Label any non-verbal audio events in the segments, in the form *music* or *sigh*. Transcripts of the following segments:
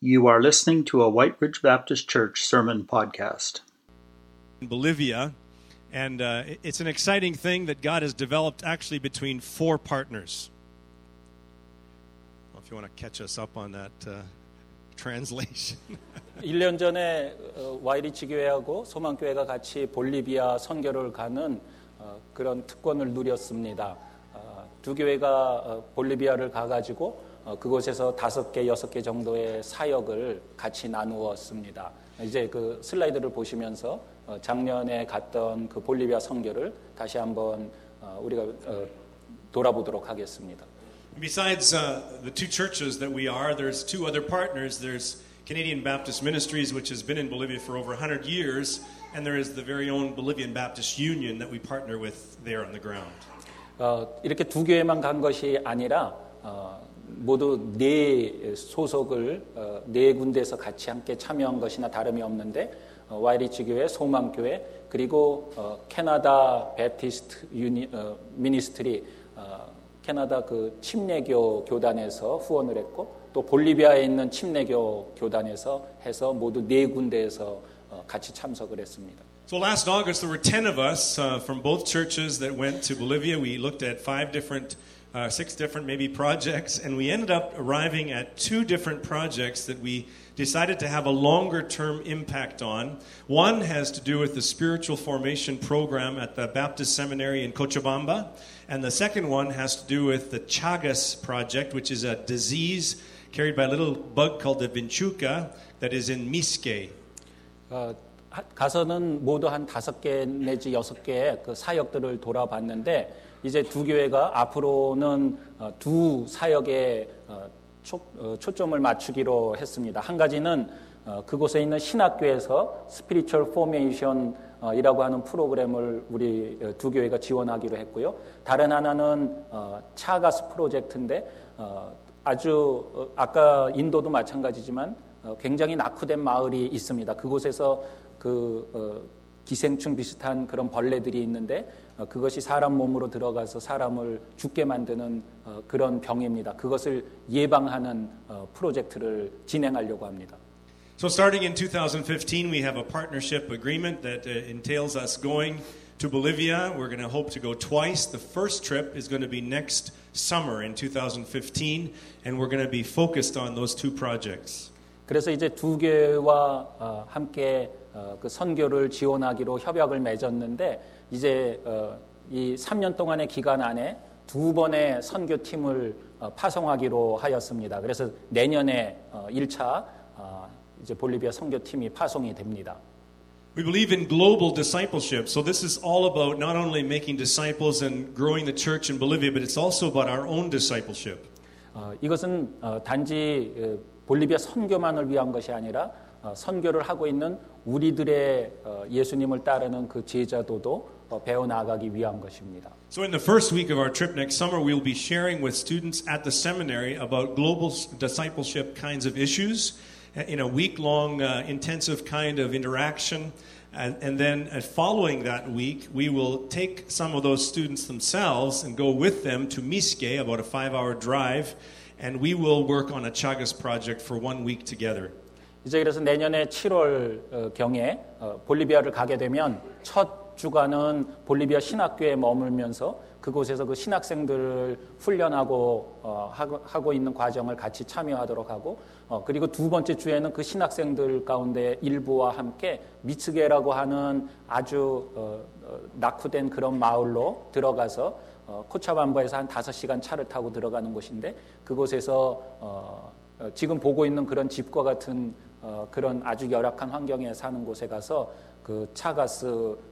You are listening to a White Ridge Baptist Church sermon podcast. in Bolivia. And uh, it- it's an exciting thing that God has developed actually between four partners. Well, if you want to catch us up on that uh, *laughs* translation. *laughs* 1년 전에 어, 와이리치 교회하고 소망교회가 같이 볼리비아 선교를 가는 어, 그런 특권을 누렸습니다. 어, 두 교회가 어, 볼리비아를 가가지고 어, 그곳에서 다섯 개, 여섯 개 정도의 사역을 같이 나누었습니다. 이제 그 슬라이드를 보시면서 어, 작년에 갔던 그 볼리비아 선교를 다시 한번 어, 우리가 어, 돌아보도록 하겠습니다. Besides uh, the two churches that we are, there's two other partners. There's Canadian Baptist Ministries, which has been in Bolivia for over 100 years, and there is the very own Bolivian Baptist Union that we partner with there on the ground. 어, 이렇게 두 교회만 간 것이 아니라 어, 모두 네 소속을 어, 네 군데에서 같이 함께 참여한 것이나 다름이 없는데 어, 와이리치 교회, 소망 교회 그리고 어, 캐나다 Baptist Uni, 어, Ministry 어, 캐나다 그 침례교 교단에서 후원을 했고 또 볼리비아에 있는 침례교 교단에서 해서 모두 네 군데에서 어, 같이 참석을 했습니다. So last August, there were 10 of us uh, from both churches that went to Bolivia. We looked at five different, uh, six different maybe projects, and we ended up arriving at two different projects that we decided to have a longer term impact on. One has to do with the spiritual formation program at the Baptist Seminary in Cochabamba, and the second one has to do with the Chagas project, which is a disease carried by a little bug called the vinchuca that is in Misque. 어, 하- 가서는 모두 한 다섯 개 내지 여섯 개의 그 사역들을 돌아봤는데 이제 두 교회가 앞으로는 어, 두 사역에 어, 초, 어, 초점을 맞추기로 했습니다. 한 가지는 어, 그곳에 있는 신학교에서 spiritual formation 어, 이라고 하는 프로그램을 우리 어, 두 교회가 지원하기로 했고요. 다른 하나는 어, 차가스 프로젝트인데 어, 아주 어, 아까 인도도 마찬가지지만 어, 굉장히 낙후된 마을이 있습니다. 그곳에서 그 어, 기생충 비슷한 그런 벌레들이 있는데 어, 그것이 사람 몸으로 들어가서 사람을 죽게 만드는 어, 그런 병입니다. 그것을 예방하는 어, 프로젝트를 진행하려고 합니다. So, starting in 2015, we have a partnership agreement that uh, entails us going to Bolivia. We're going to hope to go twice. The first trip is going to be next summer in 2015, and we're going to be focused on those two projects. 그래서 이제 두 어, 함께 어, 그 선교를 지원하기로 협약을 맺었는데 이제 어, 이 3년 동안의 기간 안에 두 번의 선교팀을 어, 파송하기로 하였습니다. 그래서 내년에 어, 1차 어, 이제 볼리비아 선교팀이 파송이 됩니다. We believe in global discipleship. So, this is all about not only making disciples and growing the church in Bolivia, but it's also about our own discipleship. 어, 이것은 어, 단지 어, 볼리비아 선교만을 위한 것이 아니라 어, 선교를 하고 있는 우리들의 어, 예수님을 따르는 그 제자도도 어, 배워 나가기 위한 것입니다. So, in the first week of our trip next summer, we'll be sharing with students at the seminary about global s- discipleship kinds of issues uh, in a week long uh, intensive kind of interaction. And, and then uh, following that week, we will take some of those students themselves and go with them to Misque, about a five hour drive, and we will work on a Chagas project for one week together. 이제 그래서 내년에 7월 어, 경에 어, 볼리비아를 가게 되면 첫 주간은 볼리비아 신학교에 머물면서 그곳에서 그 신학생들을 훈련하고 어, 하고, 있는 과정을 같이 참여하도록 하고 어, 그리고 두 번째 주에는 그 신학생들 가운데 일부와 함께 미츠게라고 하는 아주 낙후된 그런 마을로 들어가서 어, 코차반바에서 한 다섯 시간 차를 타고 들어가는 곳인데 그곳에서 지금 보고 있는 그런 집과 같은 어, 그런 아주 열악한 환경에 사는 곳에 가서 그 차가스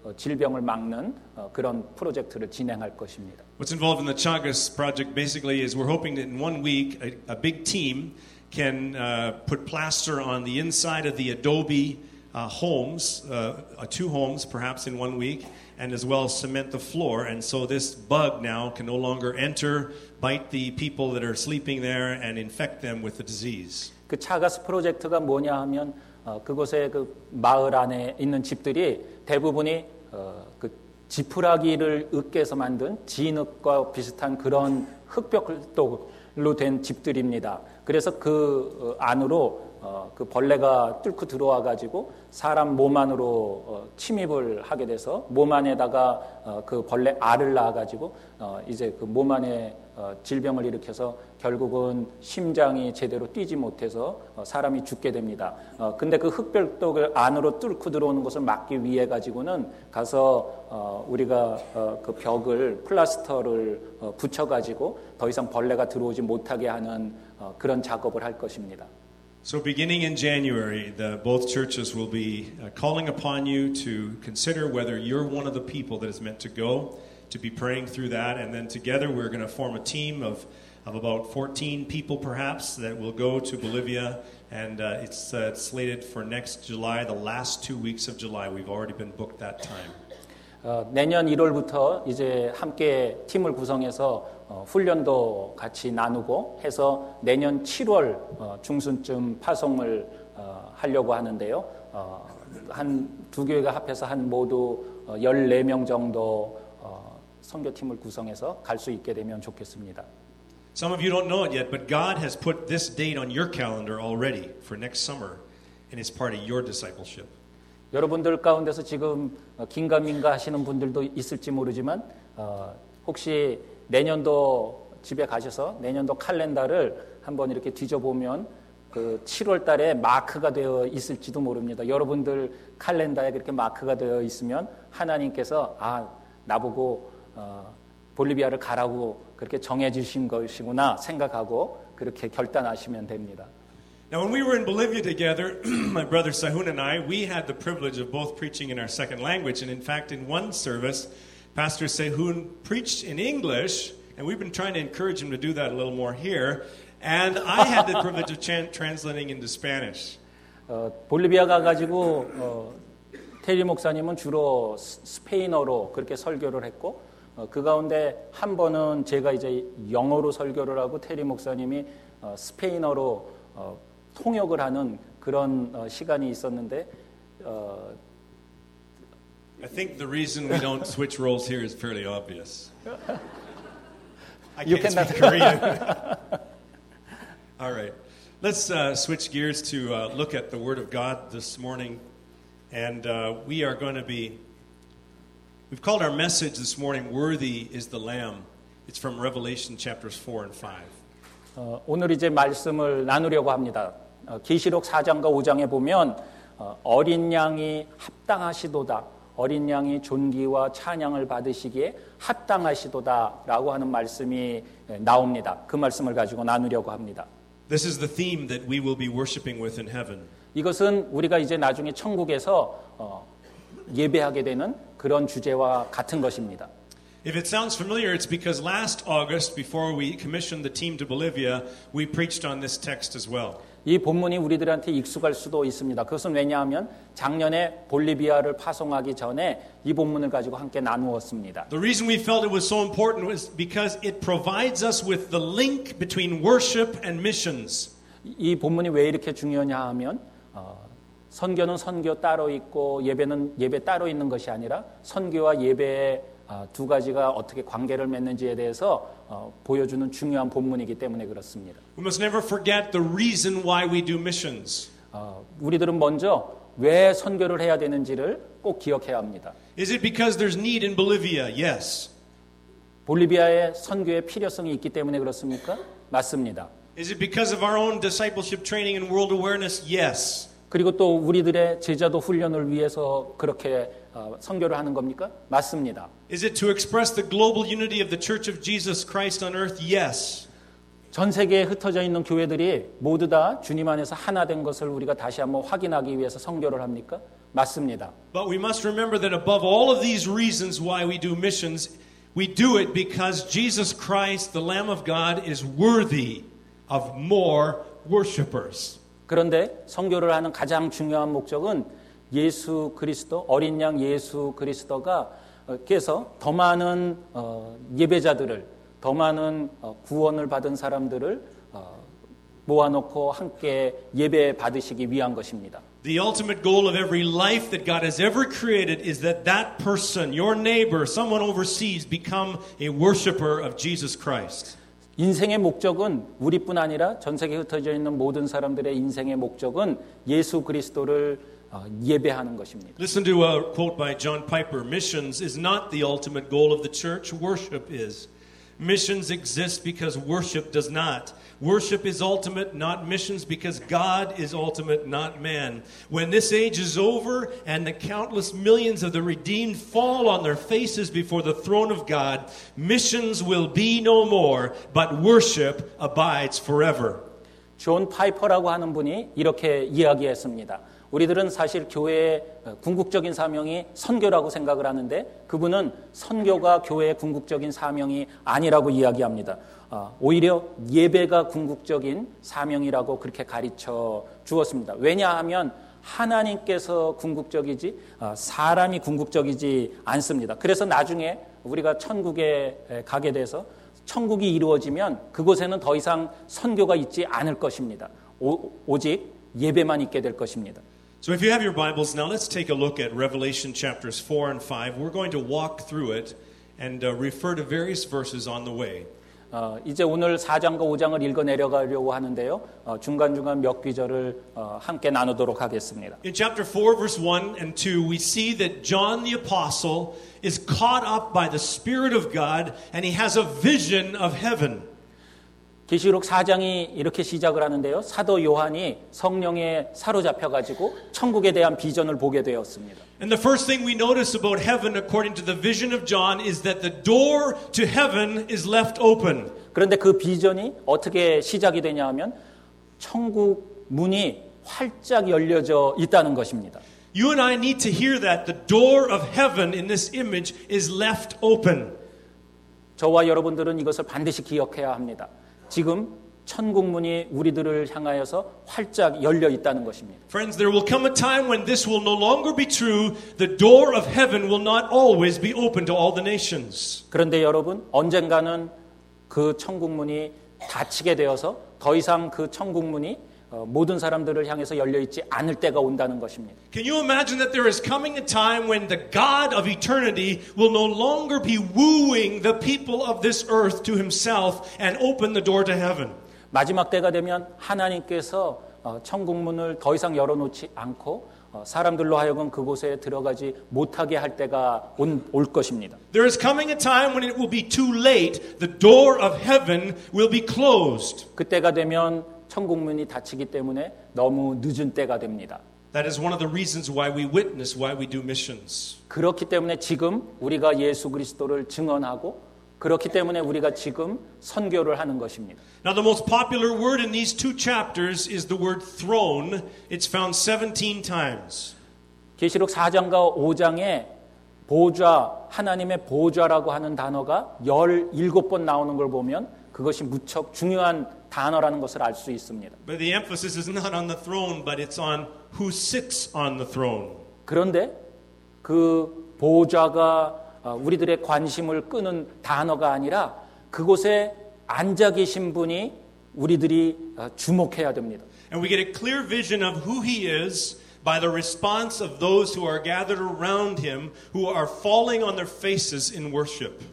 어, 질병을 막는 어, 그런 프로젝트를 진행할 것입니다. What's involved in the Chagas project basically is we're hoping that in one week a, a big team can uh, put plaster on the inside of the adobe uh, homes, uh, uh, two homes perhaps in one week, and as well as cement the floor. And so this bug now can no longer enter, bite the people that are sleeping there, and infect them with the disease. 그 차가스 프로젝트가 뭐냐 하면 어, 그곳에 그 마을 안에 있는 집들이 대부분이 어, 그 지푸라기를 으깨서 만든 진흙과 비슷한 그런 흙벽돌로 된 집들입니다. 그래서 그 어, 안으로 어, 그 벌레가 뚫고 들어와 가지고 사람 몸 안으로 어, 침입을 하게 돼서 몸 안에다가 어, 그 벌레 알을 낳아 가지고 어, 이제 그 몸 안에 어, 질병을 일으켜서 결국은 심장이 제대로 뛰지 못해서 어, 사람이 죽게 됩니다. 어, 근데 그 흑별독을 안으로 뚫고 들어오는 것을 막기 위해 가지고는 가서 어, 우리가 어, 그 벽을 플라스터를 어, 붙여 가지고 더 이상 벌레가 들어오지 못하게 하는 어, 그런 작업을 할 것입니다. So, beginning in January, the, both churches will be uh, calling upon you to consider whether you're one of the people that is meant to go, to be praying through that, and then together we're going to form a team of, of about 14 people perhaps that will go to Bolivia, and uh, it's uh, slated for next July, the last two weeks of July. We've already been booked that time. 어, 내년 1월부터 이제 함께 팀을 구성해서 어, 훈련도 같이 나누고 해서 내년 7월 어, 중순쯤 파송을 어, 하려고 하는데요. 어, 한두 교회가 합해서 한 모두 어, 14명 정도 어, 선교팀을 구성해서 갈 수 있게 되면 좋겠습니다. Some of you don't know it yet, but God has put this date on your calendar already for next summer, and it's part of your discipleship. 여러분들 가운데서 지금 어, 긴가민가 하시는 분들도 있을지 모르지만 어, 혹시 내년도 집에 가셔서 내년도 칼렌더를 한번 이렇게 뒤져보면 그 7월 달에 마크가 되어 있을지도 모릅니다. 여러분들 칼렌더에 그렇게 마크가 되어 있으면 하나님께서 아 나보고 어, 볼리비아를 가라고 그렇게 정해 주신 것이구나 생각하고 그렇게 결단하시면 됩니다. Now, when we were in Bolivia together, my brother Sahun and I, we had the privilege of both preaching in our second language. And in fact, in one service, Pastor Sahun preached in English, and we've been trying to encourage him to do that a little more here. And I had the privilege of chan- translating into Spanish. 어, 볼리비아 가가지고 어, 테리 목사님은 주로 스- 스페인어로 그렇게 설교를 했고 어, 그 가운데 한 번은 제가 이제 영어로 설교를 하고 테리 목사님이 어, 스페인어로 어, 통역을 하는 그런 어, 시간이 있었는데 어, I think the reason we don't switch roles here is fairly obvious. I You can't cannot- speak Korean. All right. Let's uh, switch gears to uh, look at the Word of God this morning. And uh, we are going to be, we've called our message this morning, Worthy is the Lamb. It's from Revelation chapters 4 and 5. 어, 오늘 이제 말씀을 나누려고 합니다. 어, 계시록 4장과 5장에 보면 어, 어린 양이 합당하시도다. 어린 양이 존귀와 찬양을 받으시기에 합당하시도다라고 하는 말씀이 예, 나옵니다. 그 말씀을 가지고 나누려고 합니다. This is the theme that we will be worshiping with in heaven. 이것은 우리가 이제 나중에 천국에서 어, 예배하게 되는 그런 주제와 같은 것입니다. If it sounds familiar, it's because last August, before we commissioned the team to Bolivia, we preached on this text as well. 이 본문이 우리들한테 익숙할 수도 있습니다. 그것은 왜냐하면 작년에 볼리비아를 파송하기 전에 이 본문을 가지고 함께 나누었습니다. The reason we felt it was so important was because it provides us with the link between worship and missions. 이 본문이 왜 이렇게 중요하냐 하면 어, 선교는 선교 따로 있고 예배는 예배 따로 있는 것이 아니라 선교와 예배의 어, 두 가지가 어떻게 관계를 맺는지에 대해서 어, 보여주는 중요한 본문이기 때문에 그렇습니다. We must never forget the reason why we do missions. 어, 우리들은 먼저 왜 선교를 해야 되는지를 꼭 기억해야 합니다. Is it because there's need in Bolivia? Yes. 볼리비아의 선교의 필요성이 있기 때문에 그렇습니까? 맞습니다. Is it because of our own discipleship training and world awareness? Yes. 그리고 또 우리들의 제자도 훈련을 위해서 그렇게 어, 선교를 하는 겁니까? 맞습니다. Is it to express the global unity of the Church of Jesus Christ on earth? Yes. 전 세계에 흩어져 있는 교회들이 모두 다 주님 안에서 하나 된 것을 우리가 다시 한번 확인하기 위해서 선교를 합니까? 맞습니다. But we must remember that above all of these reasons why we do missions, we do it because Jesus Christ, the Lamb of God, is worthy of more worshipers. 그런데 선교를 하는 가장 중요한 목적은 예수 그리스도 어린 양 예수 그리스도가 어, 께서 더 많은 어, 예배자들을 더 많은 어, 구원을 받은 사람들을 어, 모아놓고 함께 예배 받으시기 위한 것입니다. The ultimate goal of every life that God has ever created is that that person, your neighbor, someone overseas, become a worshiper of Jesus Christ. 인생의 목적은 우리뿐 아니라 전 세계에 흩어져 있는 모든 사람들의 인생의 목적은 예수 그리스도를 어, 예배하는 것입니다. Listen to a quote by John Piper Missions is not the ultimate goal of the church, worship is. Missions exist because worship does not. Worship is ultimate, not missions, because God is ultimate, not man. When this age is over and the countless millions of the redeemed fall on their faces before the throne of God, missions will be no more, but worship abides forever. 존 파이퍼라고 하는 분이 이렇게 이야기했습니다. 우리들은 사실 교회의 궁극적인 사명이 선교라고 생각을 하는데 그분은 선교가 교회의 궁극적인 사명이 아니라고 이야기합니다. 오히려 예배가 궁극적인 사명이라고 그렇게 가르쳐 주었습니다. 왜냐하면 하나님께서 궁극적이지 사람이 궁극적이지 않습니다. 그래서 나중에 우리가 천국에 가게 돼서 천국이 이루어지면 그곳에는 더 이상 선교가 있지 않을 것입니다. 오, 오직 예배만 있게 될 것입니다. So if you have your Bibles now, let's take a look at Revelation chapters 4 and 5. We're going to walk through it and uh, refer to various verses on the way. 어, 이제 오늘 4장과 5장을 읽어 내려가려고 하는데요. 어, 중간중간 몇 귀절을 어, 함께 나누도록 하겠습니다. In chapter 4, verse 1 and 2, we see that John the Apostle is caught up by the Spirit of God and he has a vision of heaven. 계시록 4장이 이렇게 시작을 하는데요. 사도 요한이 성령에 사로잡혀 가지고 천국에 대한 비전을 보게 되었습니다. And the first thing we notice about heaven according to the vision of John is that the door to heaven is left open. 그런데 그 비전이 어떻게 시작이 되냐 하면 천국 문이 활짝 열려져 있다는 것입니다. You and I need to hear that the door of heaven in this image is left open. 저와 여러분들은 이것을 반드시 기억해야 합니다. 지금 천국 문이 우리들을 향하여서 활짝 열려 있다는 것입니다. Friends, there will come a time when this will no longer be true. The door of heaven will not always be open to all the nations. 그런데 여러분 언젠가는 그 천국 문이 닫히게 되어서 더 이상 그 천국 문이 모든 사람들을 향해서 열려 있지 않을 때가 온다는 것입니다. Can you imagine that there is coming a time when the God of eternity will no longer be wooing the people of this earth to himself and open the door to heaven? 마지막 때가 되면 하나님께서 천국 문을 더 이상 열어놓지 않고 사람들로 하여금 그곳에 들어가지 못하게 할 때가 온, 올 것입니다. There is coming a time when it will be too late. The door of heaven will be closed. 그때가 되면 천국 문이 닫히기 때문에 너무 늦은 때가 됩니다. That is one of the reasons why we witness, why we do missions. 그렇기 때문에 지금 우리가 예수 그리스도를 증언하고 그렇기 때문에 우리가 지금 선교를 하는 것입니다. Now, the most popular word in these two chapters is the word throne. It's found 17 times. 계시록 4장과 5장에 보좌, 하나님의 보좌라고 하는 단어가 17번 나오는 걸 보면 그것이 무척 중요한 단어라는 것을 알 수 있습니다. But the emphasis is not on the throne, but it's on who sits on the throne. 그런데 그 보좌가 우리들의 관심을 끄는 단어가 아니라 그곳에 앉아 계신 분이 우리들이 주목해야 됩니다. And we get a clear vision of who he is by the response of those who are gathered around him who are falling on their faces in worship.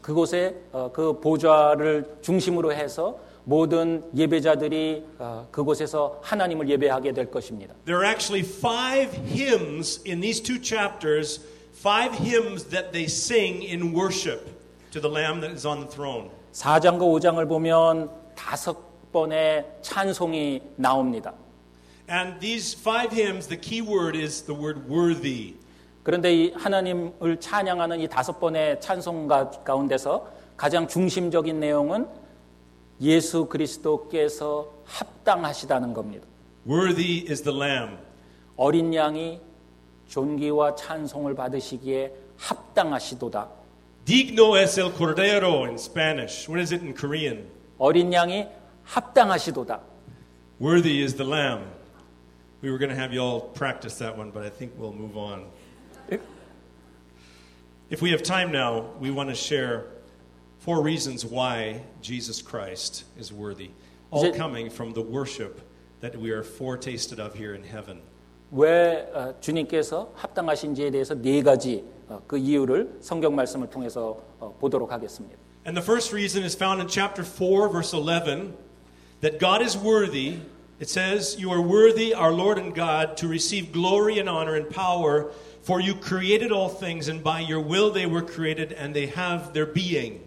그곳에 그 보좌를 중심으로 해서 모든 예배자들이 그곳에서 하나님을 예배하게 될 것입니다. There are actually five hymns in these two chapters, five hymns that they sing in worship to the Lamb that is on the throne. 4장과 5장을 보면 다섯 번의 찬송이 나옵니다. And these five hymns, the key word is the word worthy. 그런데 이 하나님을 찬양하는 이 다섯 번의 찬송 가운데서 가장 중심적인 내용은 예수 그리스도께서 합당하시다는 겁니다. Worthy is the Lamb. 어린 양이 존귀와 찬송을 받으시기에 합당하시도다. Digno es el cordero in Spanish. What is it in Korean? 어린 양이 합당하시도다. Worthy is the Lamb. We were going to have you all practice that one, but I think we'll move on. If we have time now, we want to share four reasons why Jesus Christ is worthy, all it- coming from the worship that we are foretasted of here in heaven. 왜 주님께서 합당하신지에 대해서 네 가지 그 이유를 성경 말씀을 통해서 보도록 하겠습니다. And the first reason is found in chapter 4, verse 11, that God is worthy. It says, You are worthy, our Lord and God, to receive glory and honor and power, for you created all things, and by your will they were created, and they have their being.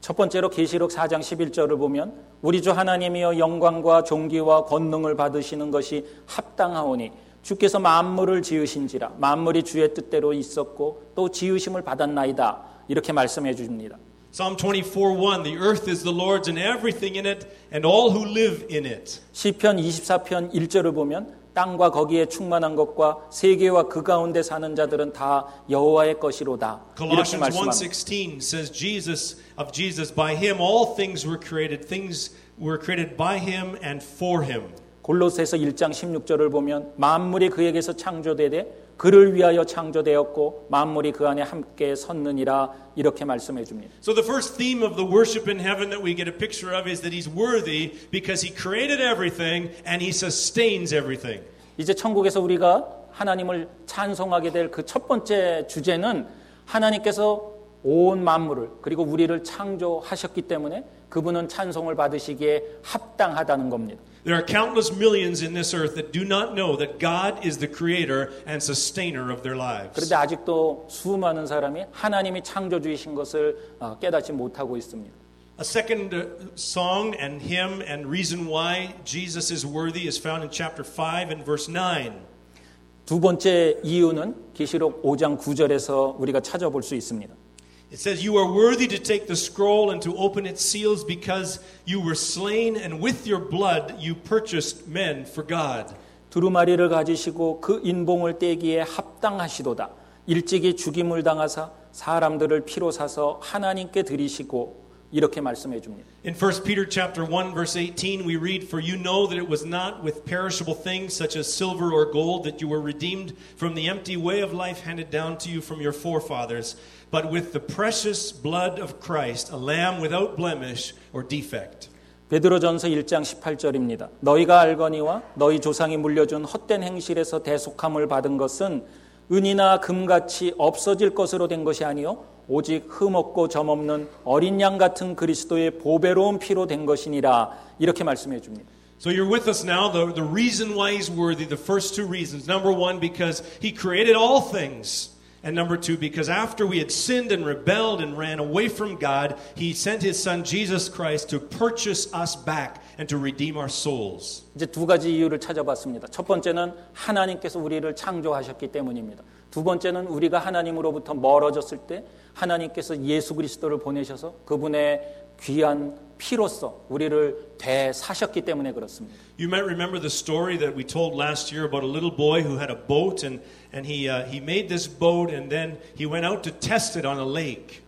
첫 번째로 계시록 4장 11절을 보면 우리 주 하나님이여 영광과 존귀와 권능을 받으시는 것이 합당하오니 주께서 만물을 지으신지라 만물이 주의 뜻대로 있었고 또 지으심을 받았나이다 이렇게 말씀해 주십니다. Psalm 24:1 The earth is the Lord's and everything in it and all who live in it. 시편 24편 1절을 보면 땅과 거기에 충만한 것과 세계와 그 가운데 사는 자들은 다 여호와의 것이로다. 이렇게 Colossians 말씀합니다. 1:16 says Jesus of Jesus by him all things were created things were created by him and for him. 골로새서 1장 16절을 보면 만물이 그에게서 창조되되 그를 위하여 창조되었고 만물이 그 안에 함께 섰느니라 이렇게 말씀해 줍니다. So the first theme of the worship in heaven that we get a picture of is that he's worthy because he created everything and he sustains everything. 이제 천국에서 우리가 하나님을 찬송하게 될 그 첫 번째 주제는 하나님께서 온 만물을 그리고 우리를 창조하셨기 때문에 그분은 찬송을 받으시기에 합당하다는 겁니다. There are countless millions in this earth that do not know that God is the creator and sustainer of their lives. 그런데 아직도 수많은 사람이 하나님이 창조주이신 것을 어, 깨닫지 못하고 있습니다. A second uh, song and hymn and reason why Jesus is worthy is found in chapter 5 and verse 9. 두 번째 이유는 계시록 5장 9절에서 우리가 찾아볼 수 있습니다. It says, You are worthy to take the scroll and to open its seals because you were slain, and with your blood you purchased men for God. 두루마리를 가지시고 그 인봉을 떼기에 합당하시도다. 일찍이 죽임을 당하사 사람들을 피로 사서 하나님께 드리시고 이렇게 말씀해 줍니다. In 1 Peter chapter 1 verse 18 we read for you know that it was not with perishable things such as silver or gold that you were redeemed from the empty way of life handed down to you from your forefathers but with the precious blood of Christ a lamb without blemish or defect. 베드로전서 1장 18절입니다. 너희가 알거니와 너희 조상이 물려준 헛된 행실에서 대속함을 받은 것은 은이나 금같이 없어질 것으로 된 것이 아니요 오직 흠없고 점없는 어린 양 같은 그리스도의 보배로운 피로 된 것이니라 이렇게 말씀해 줍니다. So you're with us now. The, the reason why he's worthy, the first two reasons. Number one, because he created all things. And number two, because after we had sinned and rebelled and ran away from God, he sent his son Jesus Christ to purchase us back and to redeem our souls. 이제 두 가지 이유를 찾아봤습니다. 첫 번째는 하나님께서 우리를 창조하셨기 때문입니다. 두 번째는 우리가 하나님으로부터 멀어졌을 때 하나님께서 예수 그리스도를 보내셔서 그분의 귀한 피로써 우리를 되사셨기 때문에 그렇습니다. You might remember the story that we told last year about a little boy who had a boat and, and he, uh, he made this boat and then he went out to test it on a lake.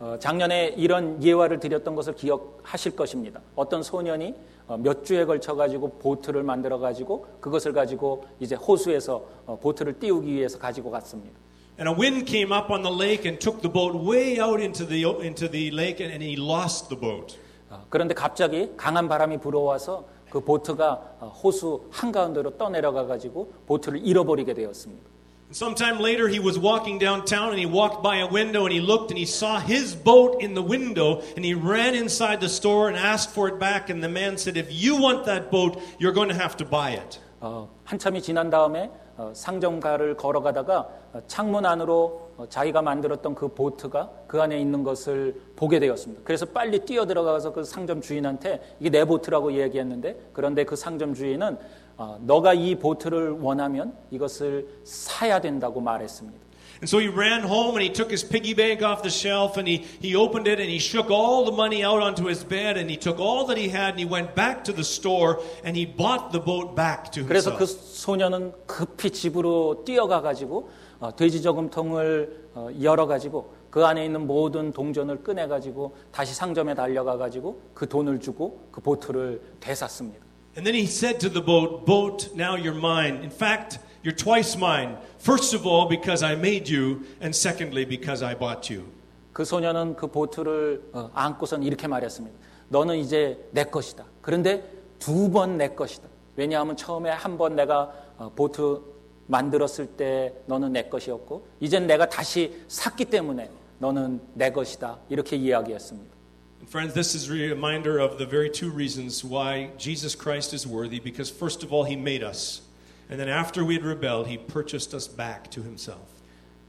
어, 작년에 이런 예화를 드렸던 것을 기억하실 것입니다. 어떤 소년이 어, 몇 주에 걸쳐 가지고 보트를 만들어 가지고 그것을 가지고 이제 호수에서 어, 보트를 띄우기 위해서 가지고 갔습니다. And a wind came up on the lake and took the boat way out into the, into the lake and, and he lost the boat. 어, 그런데 갑자기 강한 바람이 불어와서 그 보트가 어, 호수 한가운데로 떠내려가 가지고 보트를 잃어버리게 되었습니다. Sometime later, he was walking downtown and he walked by a window and he looked and he saw his boat in the window and he ran inside the store and asked for it back. And the man said, If you want that boat, you're going to have to buy it. 어, 한참이 지난 다음에 어, 상점가를 걸어가다가 어, 창문 안으로 어, 자기가 만들었던 그 보트가 그 안에 있는 것을 보게 되었습니다. 그래서 빨리 뛰어 들어가서 그 상점 주인한테 이게 내 보트라고 이야기했는데 그런데 그 상점 주인은 어, 너가 이 보트를 원하면 이것을 사야 된다고 말했습니다. And so he ran home and he took his piggy bank off the shelf and he, he opened it and he shook all the money out onto his bed and he took all that he had and he went back to the store and he bought the boat back to 그래서 그 himself. 소년은 급히 집으로 뛰어가 가지고 어, 돼지 저금통을 어, 열어 가지고 그 안에 있는 모든 동전을 꺼내 가지고 다시 상점에 달려가 가지고 그 돈을 주고 그 보트를 되샀습니다. And then he said to the boat, Boat, now you're mine. In fact, you're twice mine. First of all, because I made you, and secondly, because I bought you. 그 소년은 그 보트를 어, 안고선 이렇게 말했습니다. 너는 이제 내 것이다. 그런데 두 번 내 것이다. 왜냐하면 처음에 한 번 내가 어, 보트 만들었을 때 너는 내 것이었고 이젠 내가 다시 샀기 때문에 너는 내 것이다. 이렇게 이야기했습니다. And friends, this is a reminder of the very two reasons why Jesus Christ is worthy. Because first of all, He made us. And then after we had rebelled, He purchased us back to Himself.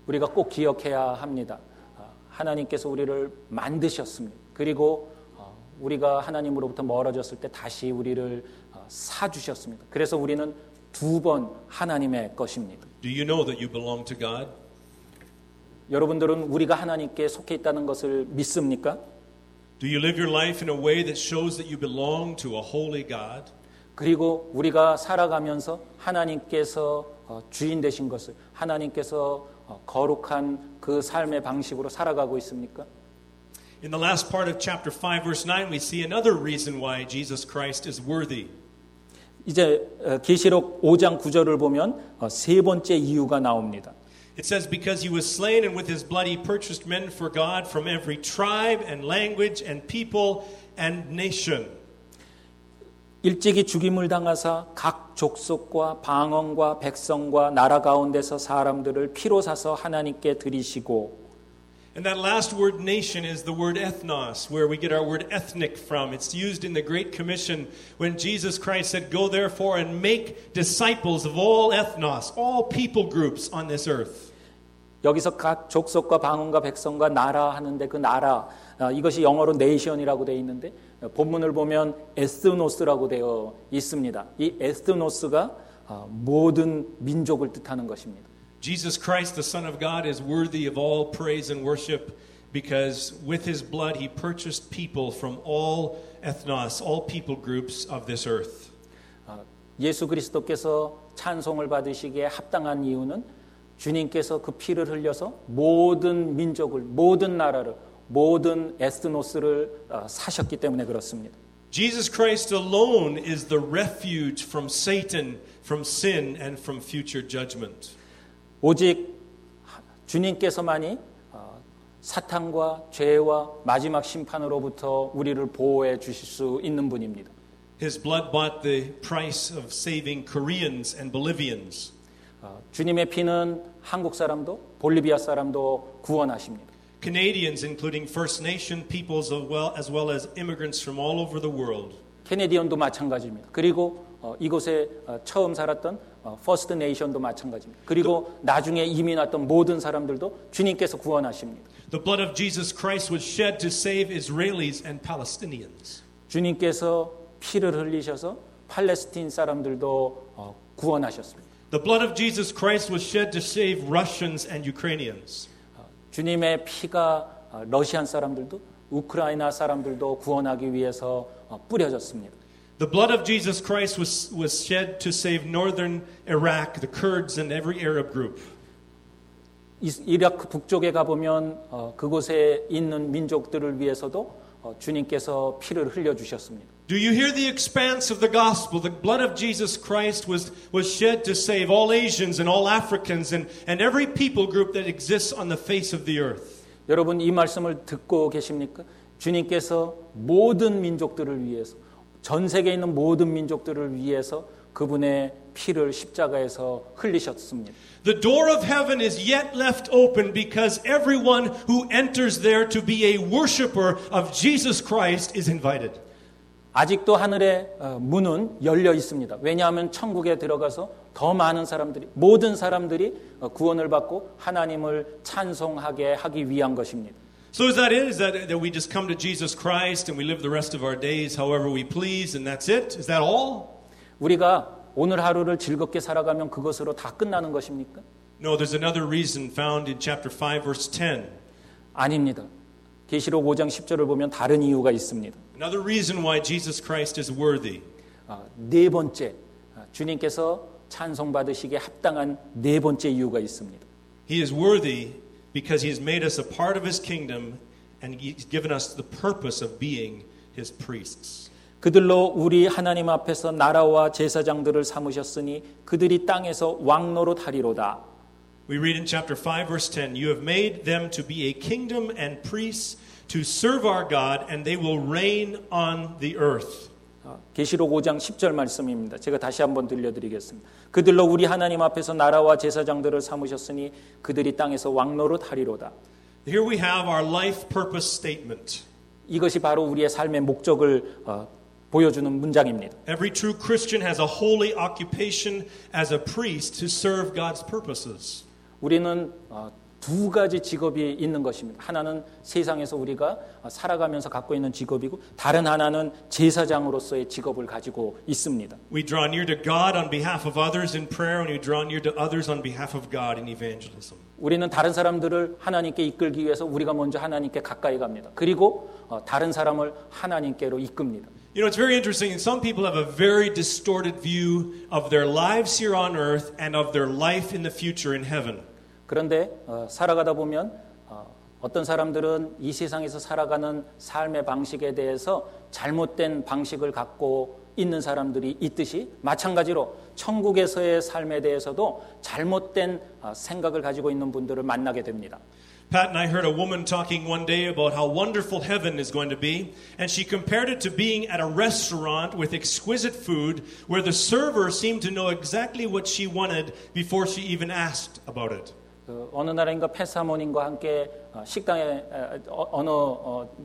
우리가 꼭 기억해야 합니다. 아, 하나님께서 우리를 만드셨습니다. 그리고 어, 우리가 하나님으로부터 멀어졌을 때 다시 우리를 어, 사주셨습니다. 그래서 우리는 두 번 하나님의 것입니다. Do you know that you belong to God? 여러분들은 우리가 하나님께 속해 있다는 것을 믿습니까? Do you live your life in a way that shows that you belong to a holy God? 그리고 우리가 살아가면서 하나님께서 어, 주인 되신 것을 하나님께서 어, 거룩한 그 삶의 방식으로 살아가고 있습니까? In the last part of chapter 5, verse 9, we see another reason why Jesus Christ is worthy. 이제 어, 계시록 5장 9절을 보면 어, 세 번째 이유가 나옵니다. It says, Because he was slain, and with his blood he purchased men for God from every tribe and language and people and nation. 일찍이 죽임을 당하사 각 족속과 방언과 백성과 나라 가운데서 사람들을 피로 사서 하나님께 드리시고 And that last word, nation, is the word ethnos, where we get our word ethnic from. It's used in the Great Commission when Jesus Christ said, Go therefore and make disciples of all ethnos, all people groups on this earth. 여기서 각 족속과 방언과 백성과 나라 하는데 그 나라 아, 이것이 영어로 네이션이라고 되어 있는데 어, 본문을 보면 에스노스라고 되어 있습니다. 이 에스노스가 아, 모든 민족을 뜻하는 것입니다. Jesus Christ, the Son of God, is worthy of all praise and worship because with his blood he purchased people from all ethnos, all people groups of this earth. 아, 예수 그리스도께서 찬송을 받으시기에 합당한 이유는 주님께서 그 피를 흘려서 모든 민족을 모든 나라를 모든 에스노스를 아, 사셨기 때문에 그렇습니다. Jesus Christ alone is the refuge from Satan, from sin, and from future judgment. 오직 주님께서만이 어, 사탄과 죄와 마지막 심판으로부터 우리를 보호해 주실 수 있는 분입니다. His blood bought the price of saving Koreans and Bolivians. 어, 주님의 피는 한국 사람도 볼리비아 사람도 구원하십니다. Canadians, including First Nation peoples as well, as well as immigrants from all over the world. 캐네디언도 마찬가지입니다. 그리고 어, 이곳에 어, 처음 살았던 어, 퍼스트 네이션도 마찬가지입니다. 그리고 나중에 이민 왔던 모든 사람들도 주님께서 구원하십니다. The blood of Jesus Christ was shed to save Israelis and Palestinians. 주님께서 피를 흘리셔서 팔레스틴 사람들도 어, 구원하셨습니다. The blood of Jesus Christ was shed to save Russians and Ukrainians. 주님의 피가 어, 러시안 사람들도 우크라이나 사람들도 구원하기 위해서 어, 뿌려졌습니다. The blood of Jesus Christ was, was shed to save northern Iraq, the Kurds, and every Arab group. 이- 이라크 북쪽에 가 보면 어, 그곳에 있는 민족들을 위해서도 어, 주님께서 피를 흘려 주셨습니다. Do you hear the expanse of the gospel? The blood of Jesus Christ was, was shed to save all Asians and all Africans and, and every people group that exists on the face of the earth. 여러분 이 말씀을 듣고 계십니까? 주님께서 모든 민족들을 위해서 전 세계에 있는 모든 민족들을 위해서 그분의 피를 십자가에서 흘리셨습니다. The door of heaven is yet left open because everyone who enters there to be a worshiper of Jesus Christ is invited. 아직도 하늘의 어, 문은 열려 있습니다. 왜냐하면 천국에 들어가서 더 많은 사람들이 모든 사람들이 어, 구원을 받고 하나님을 찬송하게 하기 위한 것입니다. So is that it? Is that, that we just come to Jesus Christ and we live the rest of our days however we please and that's it? Is that all? 우리가 오늘 하루를 즐겁게 살아가면 그것으로 다 끝나는 것입니까? No, there's another reason found in chapter 5 verse 10. 아닙니다. 계시록 5장 10절을 보면 다른 이유가 있습니다. Another reason why Jesus Christ is worthy. 아, 네 번째 아, 주님께서 찬송 받으시기에 합당한 네 번째 이유가 있습니다. He is worthy because he has made us a part of his kingdom and he's given us the purpose of being his priests. 그들로 우리 하나님 앞에서 나라와 제사장들을 삼으셨으니 그들이 땅에서 왕노로 타리로다. We read in chapter 5 verse 10, you have made them to be a kingdom and priests to serve our God and they will reign on the earth. 아, 계시록 5장 10절 말씀입니다. 제가 다시 한번 들려드리겠습니다. 그들로 우리 하나님 앞에서 나라와 제사장들을 삼으셨으니 그들이 땅에서 왕노로 타리로다. Here we have our life purpose statement. 이것이 바로 우리의 삶의 목적을 어, 보여주는 문장입니다. Every true Christian has a holy occupation as a priest to serve God's purposes. 우리는 어, 두 가지 직업이 있는 것입니다. 하나는 세상에서 우리가 살아가면서 갖고 있는 직업이고 다른 하나는 제사장으로서의 직업을 가지고 있습니다. We draw near to God on behalf of others in prayer and we draw near to others on behalf of God in evangelism. 우리는 다른 사람들을 하나님께 이끌기 위해서 우리가 먼저 하나님께 가까이 갑니다. 그리고 어, 다른 사람을 하나님께로 이끕니다. You know, it's very interesting. Some people have a very distorted view of their lives here on earth and of their life in the future in heaven. 그런데 어, 살아가다 보면 어, 어떤 사람들은 이 세상에서 살아가는 삶의 방식에 대해서 잘못된 방식을 갖고 있는 사람들이 있듯이 마찬가지로 천국에서의 삶에 대해서도 잘못된 어, 생각을 가지고 있는 분들을 만나게 됩니다. Pat and I heard a woman talking one day about how wonderful heaven is going to be, and she compared it to being at a restaurant with exquisite food where the server seemed to know exactly what she wanted before she even asked about it. 그 어느 날인가 패사모님과 함께 식당에 어느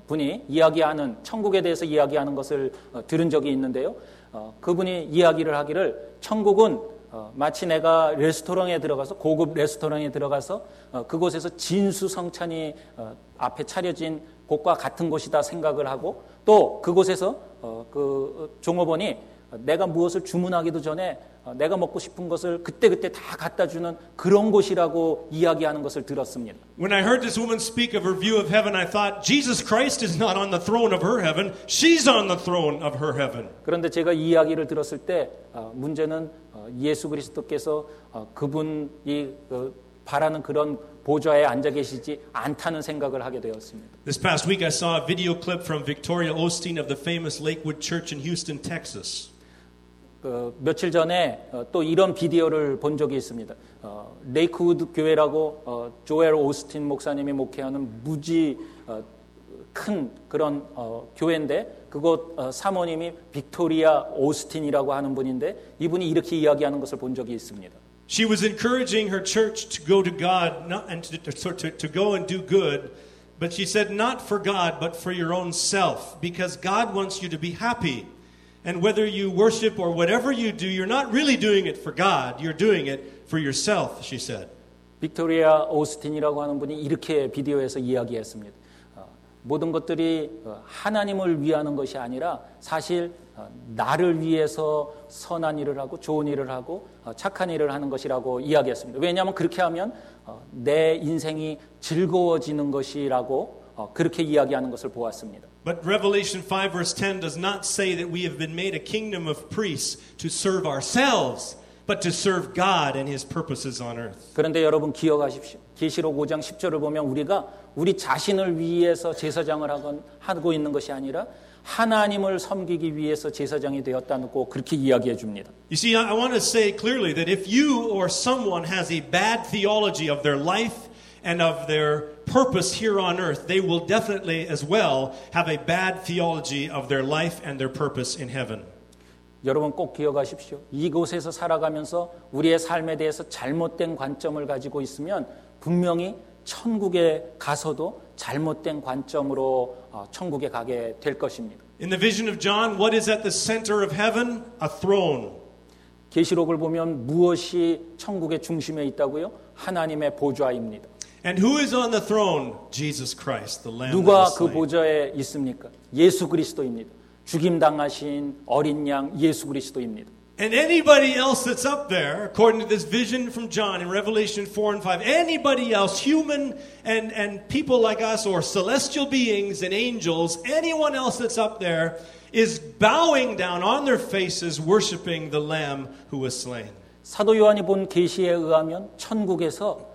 분이 이야기하는 천국에 대해서 이야기하는 것을 들은 적이 있는데요. 그분이 이야기를 하기를 천국은 마치 내가 레스토랑에 들어가서 고급 레스토랑에 들어가서 그곳에서 진수성찬이 앞에 차려진 곳과 같은 곳이다 생각을 하고 또 그곳에서 그 종업원이 내가 무엇을 주문하기도 전에 내가 먹고 싶은 것을 그때그때 다 갖다 주는 그런 곳이라고 이야기하는 것을 들었습니다. When I heard this woman speak of her view of heaven, I thought Jesus Christ is not on the throne of her heaven, she's on the throne of her heaven. 그런데 제가 이 이야기를 들었을 때 문제는 예수 그리스도께서 그분이 바라는 그런 보좌에 앉아 계시지 않다는 생각을 하게 되었습니다. This past week I saw a video clip from Victoria Osteen of the famous Lakewood Church in Houston, Texas. 그 며칠 전에 어, 또 이런 비디오를 본 적이 있습니다. 어, 레이크우드 교회라고 어, 조엘 오스틴 목사님이 목회하는 무지 어, 큰 그런 어, 교회인데 그곳 어, 사모님이 빅토리아 오스틴이라고 하는 분인데 이분이 이렇게 이야기하는 것을 본 적이 있습니다. She was encouraging her church to go to God not, and to, to, to go and do good, but she said, not for God, but for your own self, because God wants you to be happy. And whether you worship or whatever you do, you're not really doing it for God, you're doing it for yourself, she said. 빅토리아 오스틴이라고 하는 분이 이렇게 비디오에서 이야기했습니다. 모든 것들이 하나님을 위하는 것이 아니라 사실 나를 위해서 선한 일을 하고 좋은 일을 하고 착한 일을 하는 것이라고 이야기했습니다. 왜냐하면 그렇게 하면 내 인생이 즐거워지는 것이라고 그렇게 이야기하는 것을 보았습니다. But Revelation 5 verse 10 does not say that we have been made a kingdom of priests to serve ourselves, but to serve God and his purposes on earth. 그런데 여러분 기억하십시오. 계시록 5장 10절을 보면 우리가 우리 자신을 위해서 제사장을 하고 있는 것이 아니라 하나님을 섬기기 위해서 제사장이 되었다고 그렇게 이야기해 줍니다. You see, I want to say clearly that if you or someone has a bad theology of their life and of their purpose here on earth, they will definitely as well have a bad theology of their life and their purpose in heaven. 여러분 꼭 기억하십시오. 이곳에서 살아가면서 우리의 삶에 대해서 잘못된 관점을 가지고 있으면 분명히 천국에 가서도 잘못된 관점으로 천국에 가게 될 것입니다. In the vision of John, what is at the center of heaven? A throne. 계시록을 보면 무엇이 천국의 중심에 있다고요? 하나님의 보좌입니다. And who is on the throne? Jesus Christ, the Lamb that 누가 was 그 slain. 보좌에 있습니까? 예수 그리스도입니다. 죽임 당하신 어린 양 예수 그리스도입니다. And anybody else that's up there, according to this vision from John in Revelation 4 and 5, anybody else, human and, and people like us, or celestial beings and angels, anyone else that's up there is bowing down on their faces, worshiping the Lamb who was slain. 사도 요한이 본 계시에 의하면 천국에서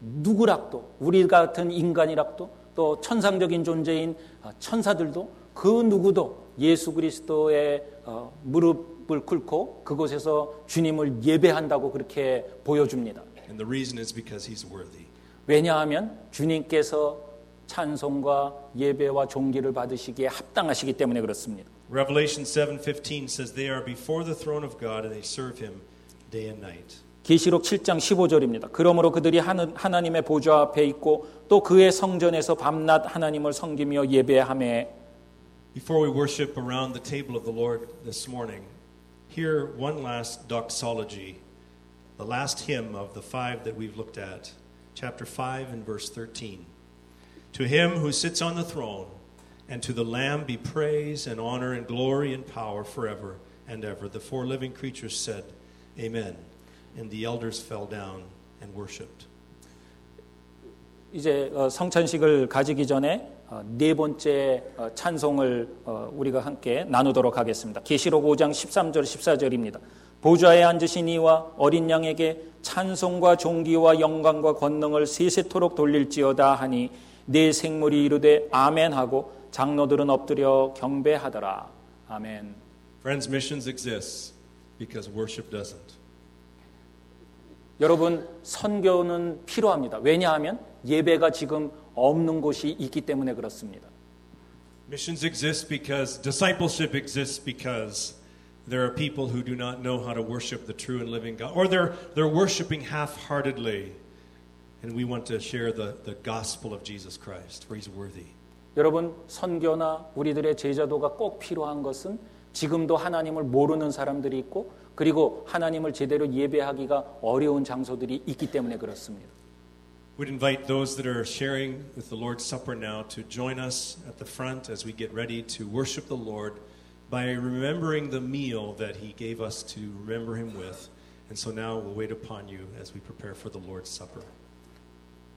누구락도 우리 같은 인간이락도 또 천상적인 존재인 천사들도 그 누구도 예수 그리스도의 무릎을 꿇고 그곳에서 주님을 예배한다고 그렇게 보여줍니다. And the reason is because he's worthy. 왜냐하면 주님께서 찬송과 예배와 존귀를 받으시기에 합당하시기 때문에 그렇습니다. Revelation 7:15 says they are before the throne of God and they serve him day and night. 계시록 7장 15절입니다. 그러므로 그들이 하나님의 보좌 앞에 있고 또 그의 성전에서 밤낮 하나님을 섬기며 예배함에 Before we worship around the table of the Lord this morning, hear one last doxology, the last hymn of the five that we've looked at, chapter 5 and verse 13. To him who sits on the throne and to the Lamb be praise and honor and glory and power forever and ever. The four living creatures said, Amen. And the elders fell down and worshiped. 이제 성찬식을 가지기 전에 네 번째 찬송을 우리가 함께 나누도록 하겠습니다. 계시록 5장 13절 14절입니다. 보좌에 앉으신 이와 어린 양에게 찬송과 존귀와 영광과 권능을 세세토록 돌릴지어다 하니 네 생물이 이르되 아멘 하고 장로들은 엎드려 경배하더라. 아멘. Friends, missions exists because worship doesn't. 여러분 선교는 필요합니다. 왜냐하면 예배가 지금 없는 곳이 있기 때문에 그렇습니다. Missions exist because discipleship exists because there are people who do not know how to worship the true and living God or they're they're worshiping half-heartedly. And we want to share the, the gospel of Jesus Christ, for he's worthy. 여러분 선교나 우리들의 제자도가 꼭 필요한 것은 지금도 하나님을 모르는 사람들이 있고 그리고 하나님을 제대로 예배하기가 어려운 장소들이 있기 때문에 그렇습니다. We'd invite those that are sharing with the Lord's Supper now to join us at the front as we get ready to worship the Lord by remembering the meal that He gave us to remember Him with. And so now we'll wait upon you as we prepare for the Lord's Supper.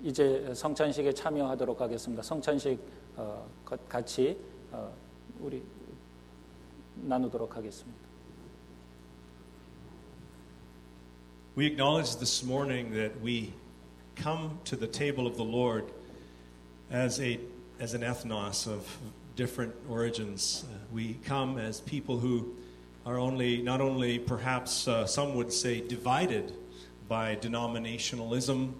이제 성찬식에 참여하도록 하겠습니다. 성찬식 어, 같이 어, 우리 나누도록 하겠습니다. We acknowledge this morning that we come to the table of the Lord as a as an ethnos of different origins. Uh, we come as people who are only not only perhaps uh, some would say divided by denominationalism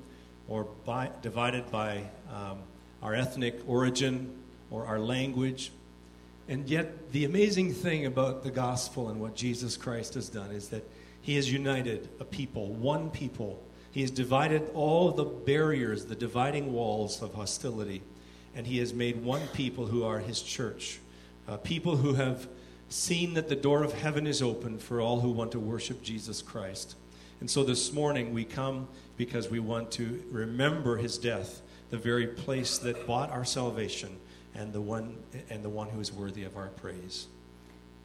or by, divided by um, our ethnic origin or our language. and yet, the amazing thing about the gospel and what Jesus Christ has done is that he has united a people, one people. He has divided all the barriers, the dividing walls of hostility, and he has made one people who are his church, uh, people who have seen that the door of heaven is open for all who want to worship Jesus Christ. And so this morning we come because we want to remember his death, the very place that bought our salvation, and the one and the one who is worthy of our praise.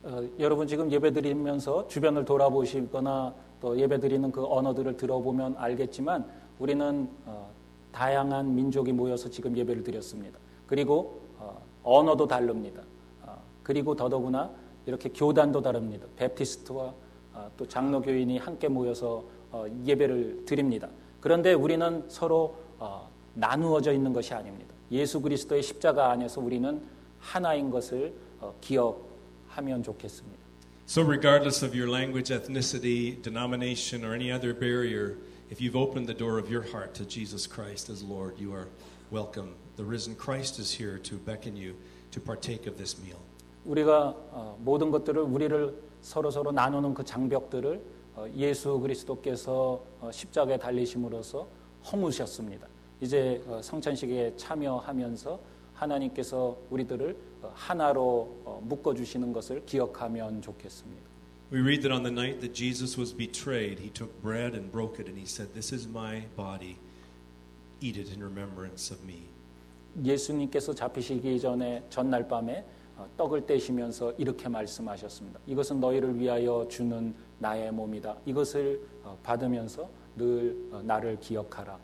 어, 여러분 지금 예배드리면서 주변을 돌아보시거나 또 예배드리는 그 언어들을 들어보면 알겠지만 우리는 어, 다양한 민족이 모여서 지금 예배를 드렸습니다. 그리고 어, 언어도 다릅니다. 어, 그리고 더더구나 이렇게 교단도 다릅니다. 베프티스트와 어, 또 장로교인이 함께 모여서 어, 예배를 드립니다. 그런데 우리는 서로 어, 나누어져 있는 것이 아닙니다. 예수 그리스도의 십자가 안에서 우리는 하나인 것을 어, 기억하면 좋겠습니다. So, regardless of your language, ethnicity, denomination, or any other barrier, if you've opened the door of your heart to Jesus Christ as Lord, you are welcome. The risen Christ is here to beckon you to partake of this meal. 우리가 어, 모든 것들을 우리를 서로 서로 나누는 그 장벽들을 어, 예수 그리스도께서 어, 십자가에 달리심으로써 허무셨습니다. 이제 어, 성찬식에 참여하면서 하나님께서 우리들을 어, 하나로 어, 묶어 주시는 것을 기억하면 좋겠습니다. We read that on the night that Jesus was betrayed, he took bread and broke it, and he said, This is my body. Eat it in remembrance of me. 예수님께서 잡히시기 전에 전날 밤에 어, 떡을 떼시면서 이렇게 말씀하셨습니다. 이것은 너희를 위하여 주는 나의 몸이다. 이것을 어, 받으면서 늘 어, 나를 기억하라.